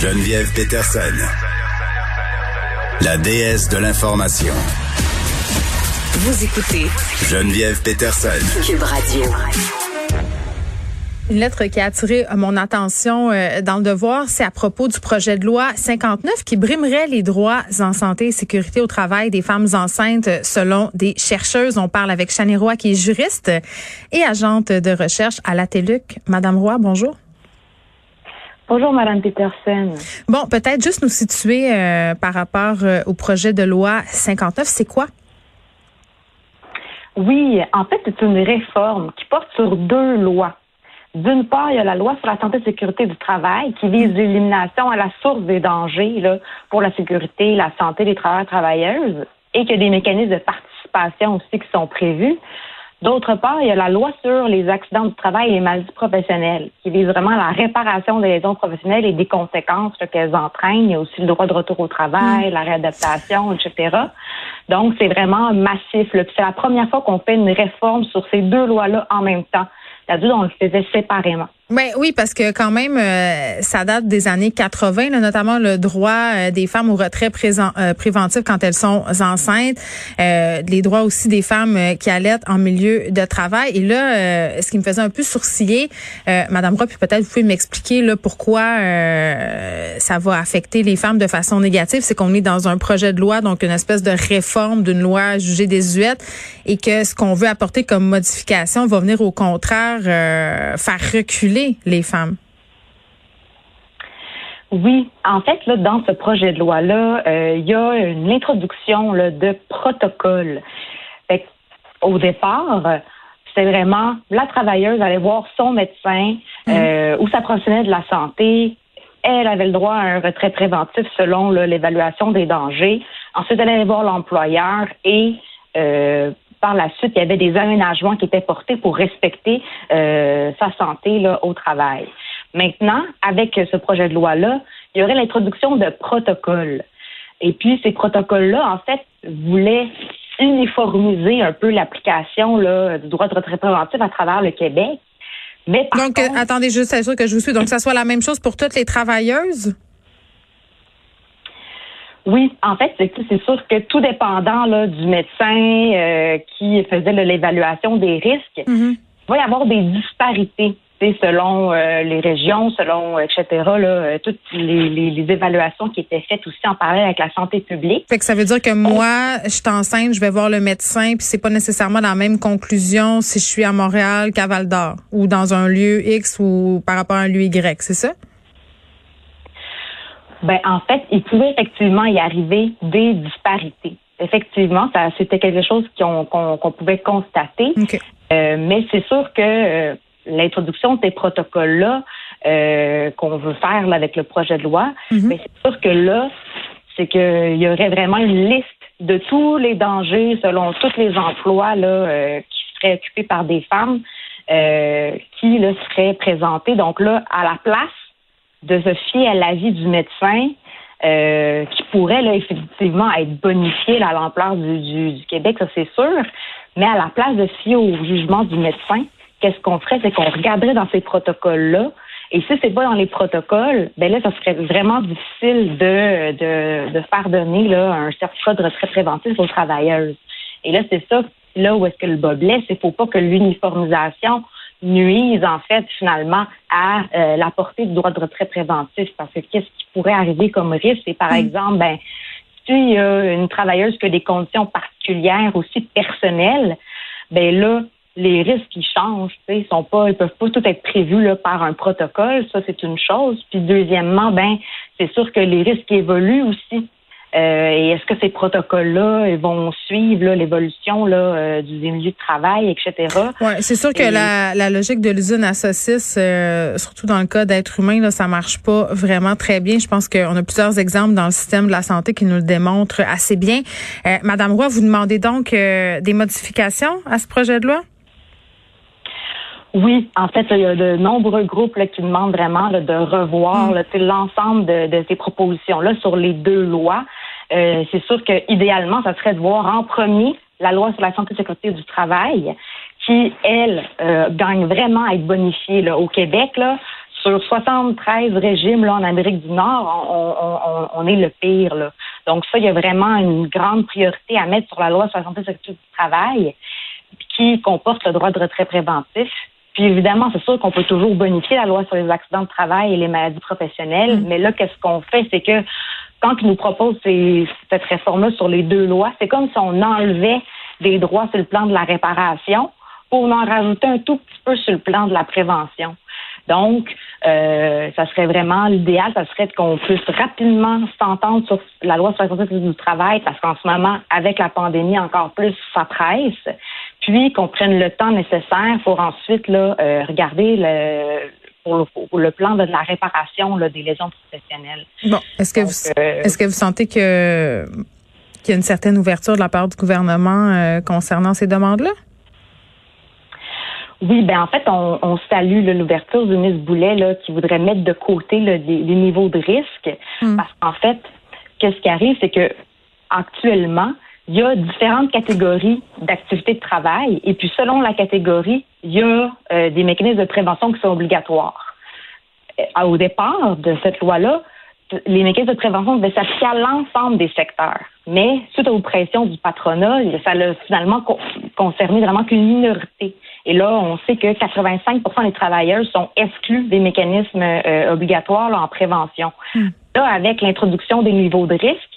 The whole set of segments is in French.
Geneviève Peterson. La déesse de l'information. Vous écoutez Geneviève Peterson. Cube Radio. Une lettre qui a attiré mon attention euh, dans le devoir, c'est à propos du projet de loi 59 qui brimerait les droits en santé et sécurité au travail des femmes enceintes selon des chercheuses. On parle avec Chani Roy qui est juriste et agente de recherche à la TELUC. Madame Roy, bonjour. Bonjour, Madame Peterson. Bon, peut-être juste nous situer euh, par rapport euh, au projet de loi 59, c'est quoi? Oui, en fait, c'est une réforme qui porte sur deux lois. D'une part, il y a la loi sur la santé et sécurité du travail qui vise l'élimination à la source des dangers là, pour la sécurité et la santé des travailleurs et travailleuses et qu'il y a des mécanismes de participation aussi qui sont prévus. D'autre part, il y a la loi sur les accidents du travail et les maladies professionnelles, qui vise vraiment la réparation des lésions professionnelles et des conséquences qu'elles entraînent. Il y a aussi le droit de retour au travail, la réadaptation, etc. Donc, c'est vraiment massif. C'est la première fois qu'on fait une réforme sur ces deux lois-là en même temps. D'habitude, on le faisait séparément. Ben oui, parce que quand même, euh, ça date des années 80, là, notamment le droit euh, des femmes au retrait présent, euh, préventif quand elles sont enceintes, les droits aussi des femmes qui allaitent en milieu de travail. Et là, ce qui me faisait un peu sourciller, Madame Roy, puis peut-être vous pouvez m'expliquer là pourquoi ça va affecter les femmes de façon négative, c'est qu'on est dans un projet de loi, donc une espèce de réforme d'une loi jugée désuète, et que ce qu'on veut apporter comme modification va venir au contraire faire reculer les femmes? Oui, en fait, là, dans ce projet de loi-là, euh, il y a une introduction de protocole. Au départ, c'est vraiment la travailleuse allait voir son médecin mmh. ou sa professionnelle de la santé. Elle avait le droit à un retrait préventif selon l'évaluation des dangers. Ensuite, elle allait voir l'employeur et euh, par la suite, il y avait des aménagements qui étaient portés pour respecter euh, sa santé là, au travail. Maintenant, avec ce projet de loi-là, il y aurait l'introduction de protocoles. Et puis, ces protocoles-là, en fait, voulaient uniformiser un peu l'application du droit de retrait préventif à travers le Québec. Mais Donc, euh, attendez juste, c'est sûr que je vous suis. Donc, ça soit la même chose pour toutes les travailleuses? Oui, en fait, c'est sûr que tout dépendant là, du médecin euh, qui faisait l'évaluation des risques, mm-hmm. il va y avoir des disparités selon euh, les régions, selon etc. Là, euh, toutes les, les, évaluations qui étaient faites aussi en parallèle avec la santé publique. Fait que ça veut dire que moi, je suis enceinte, je vais voir le médecin, puis c'est pas nécessairement la même conclusion si je suis à Montréal qu'à Val d'Or ou dans un lieu X ou par rapport à un lieu Y, c'est ça? Ben, en fait, il pouvait effectivement y arriver des disparités. Effectivement, ça, c'était quelque chose qu'on, pouvait constater. Euh, mais c'est sûr que euh, l'introduction de ces protocoles-là euh, qu'on veut faire là, avec le projet de loi, mhm. mais c'est sûr que là, c'est qu'il y aurait vraiment une liste de tous les dangers selon tous les emplois là, qui seraient occupés par des femmes qui là, seraient présentés. Donc là, à la place de se fier à l'avis du médecin euh, qui pourrait là, effectivement être bonifié à l'ampleur du, du, Québec, ça c'est sûr. Mais à la place de se fier au jugement du médecin, qu'est-ce qu'on ferait? C'est qu'on regarderait dans ces protocoles-là. Et si c'est pas dans les protocoles, ben là, ça serait vraiment difficile de, de, de faire donner là, un certificat de retrait préventif aux travailleuses. Et là, c'est ça, là où est-ce que le bas blesse, c'est faut pas que l'uniformisation nuisent en fait finalement à euh, la portée du droit de retrait préventif parce que qu'est-ce qui pourrait arriver comme risque? C'est par mm. exemple ben si il y a une travailleuse qui a des conditions particulières aussi personnelles ben là les risques qui changent, ils sont pas, ils peuvent pas tout être prévus là, par un protocole, ça c'est une chose. Puis deuxièmement, ben c'est sûr que les risques évoluent aussi. Euh, et est-ce que ces protocoles-là vont suivre l'évolution là, du milieu de travail, etc. Ouais, c'est sûr que la, la, logique de l'usine à saucisses, surtout dans le cas d'être humain, là, ça marche pas vraiment très bien. Je pense qu'on a plusieurs exemples dans le système de la santé qui nous le démontrent assez bien. Madame Roy, vous demandez donc des modifications à ce projet de loi? Oui, en fait, il y a de nombreux groupes qui demandent vraiment de revoir mm. l'ensemble de, ces propositions-là sur les deux lois. Euh, c'est sûr que idéalement, ça serait de voir en premier la loi sur la santé et sécurité du travail, qui, elle, euh, gagne vraiment à être bonifiée au Québec. Là, sur 73 régimes là, en Amérique du Nord, on, est le pire. Là. Donc ça, il y a vraiment une grande priorité à mettre sur la loi sur la santé et sécurité du travail qui comporte le droit de retrait préventif. Puis évidemment, c'est sûr qu'on peut toujours bonifier la loi sur les accidents de travail et les maladies professionnelles, mm. mais là, qu'est-ce qu'on fait, c'est que quand ils nous proposent cette réforme-là sur les deux lois, c'est comme si on enlevait des droits sur le plan de la réparation pour en rajouter un tout petit peu sur le plan de la prévention. Donc, euh, ça serait vraiment l'idéal, ça serait qu'on puisse rapidement s'entendre sur la loi sur la du travail, parce qu'en ce moment, avec la pandémie encore plus, ça presse puis qu'on prenne le temps nécessaire pour ensuite là, euh, regarder le, pour le, plan de la réparation là, des lésions professionnelles. Bon, est-ce que vous euh, est-ce que vous sentez que qu'il y a une certaine ouverture de la part du gouvernement euh, concernant ces demandes-là? Oui, ben en fait, on, salue l'ouverture du ministre Boulet là, qui voudrait mettre de côté les, niveaux de risque. Hmm. Parce qu'en fait, qu'est-ce qui arrive, c'est que actuellement, il y a différentes catégories d'activités de travail et puis selon la catégorie, il y a euh, des mécanismes de prévention qui sont obligatoires. Euh, au départ de cette loi-là, les mécanismes de prévention devaient s'appliquer à l'ensemble des secteurs. Mais suite aux pressions du patronat, ça a finalement concerné vraiment qu'une minorité. Et là, on sait que 85 des travailleurs sont exclus des mécanismes euh, obligatoires en prévention. Hmm. Là, avec l'introduction des niveaux de risque,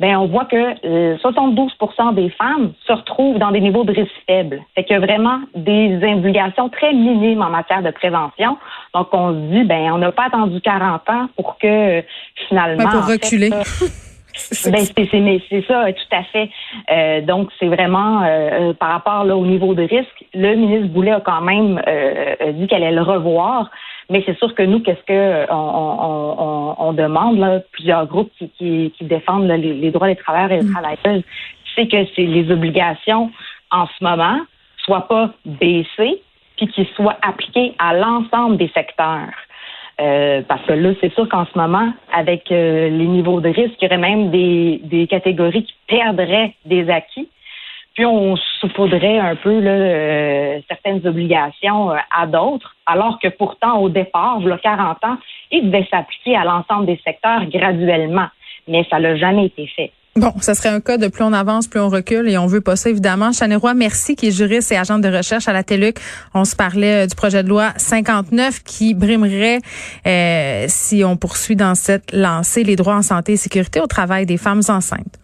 ben on voit que 72% euh, des femmes se retrouvent dans des niveaux de risque faibles. Fait qu'il y a vraiment des obligations très minimes en matière de prévention. Donc on se dit ben on n'a pas attendu 40 ans pour que finalement pour reculer. ben, c'est ça, tout à fait. Euh, donc, c'est vraiment euh, par rapport là, au niveau de risque. Le ministre Boulet a quand même dit qu'elle allait le revoir. Mais c'est sûr que nous, qu'est-ce que euh, on, demande, là, plusieurs groupes qui, défendent les, droits des travailleurs et des mm. travailleuses, c'est que c'est les obligations en ce moment soient pas baissées, puis qu'ils soient appliquées à l'ensemble des secteurs. Euh, parce que là, c'est sûr qu'en ce moment, avec euh, les niveaux de risque, il y aurait même des, des catégories qui perdraient des acquis on saupoudrait un peu euh, certaines obligations euh, à d'autres, alors que pourtant, au départ, il y a 40 ans, il devait s'appliquer à l'ensemble des secteurs graduellement. Mais ça n'a jamais été fait. Bon, ça serait un cas de plus on avance, plus on recule et on veut pas ça, évidemment. Roy, merci, qui est juriste et agent de recherche à la TELUC. On se parlait euh, du projet de loi 59 qui brimerait, si on poursuit dans cette lancée, les droits en santé et sécurité au travail des femmes enceintes.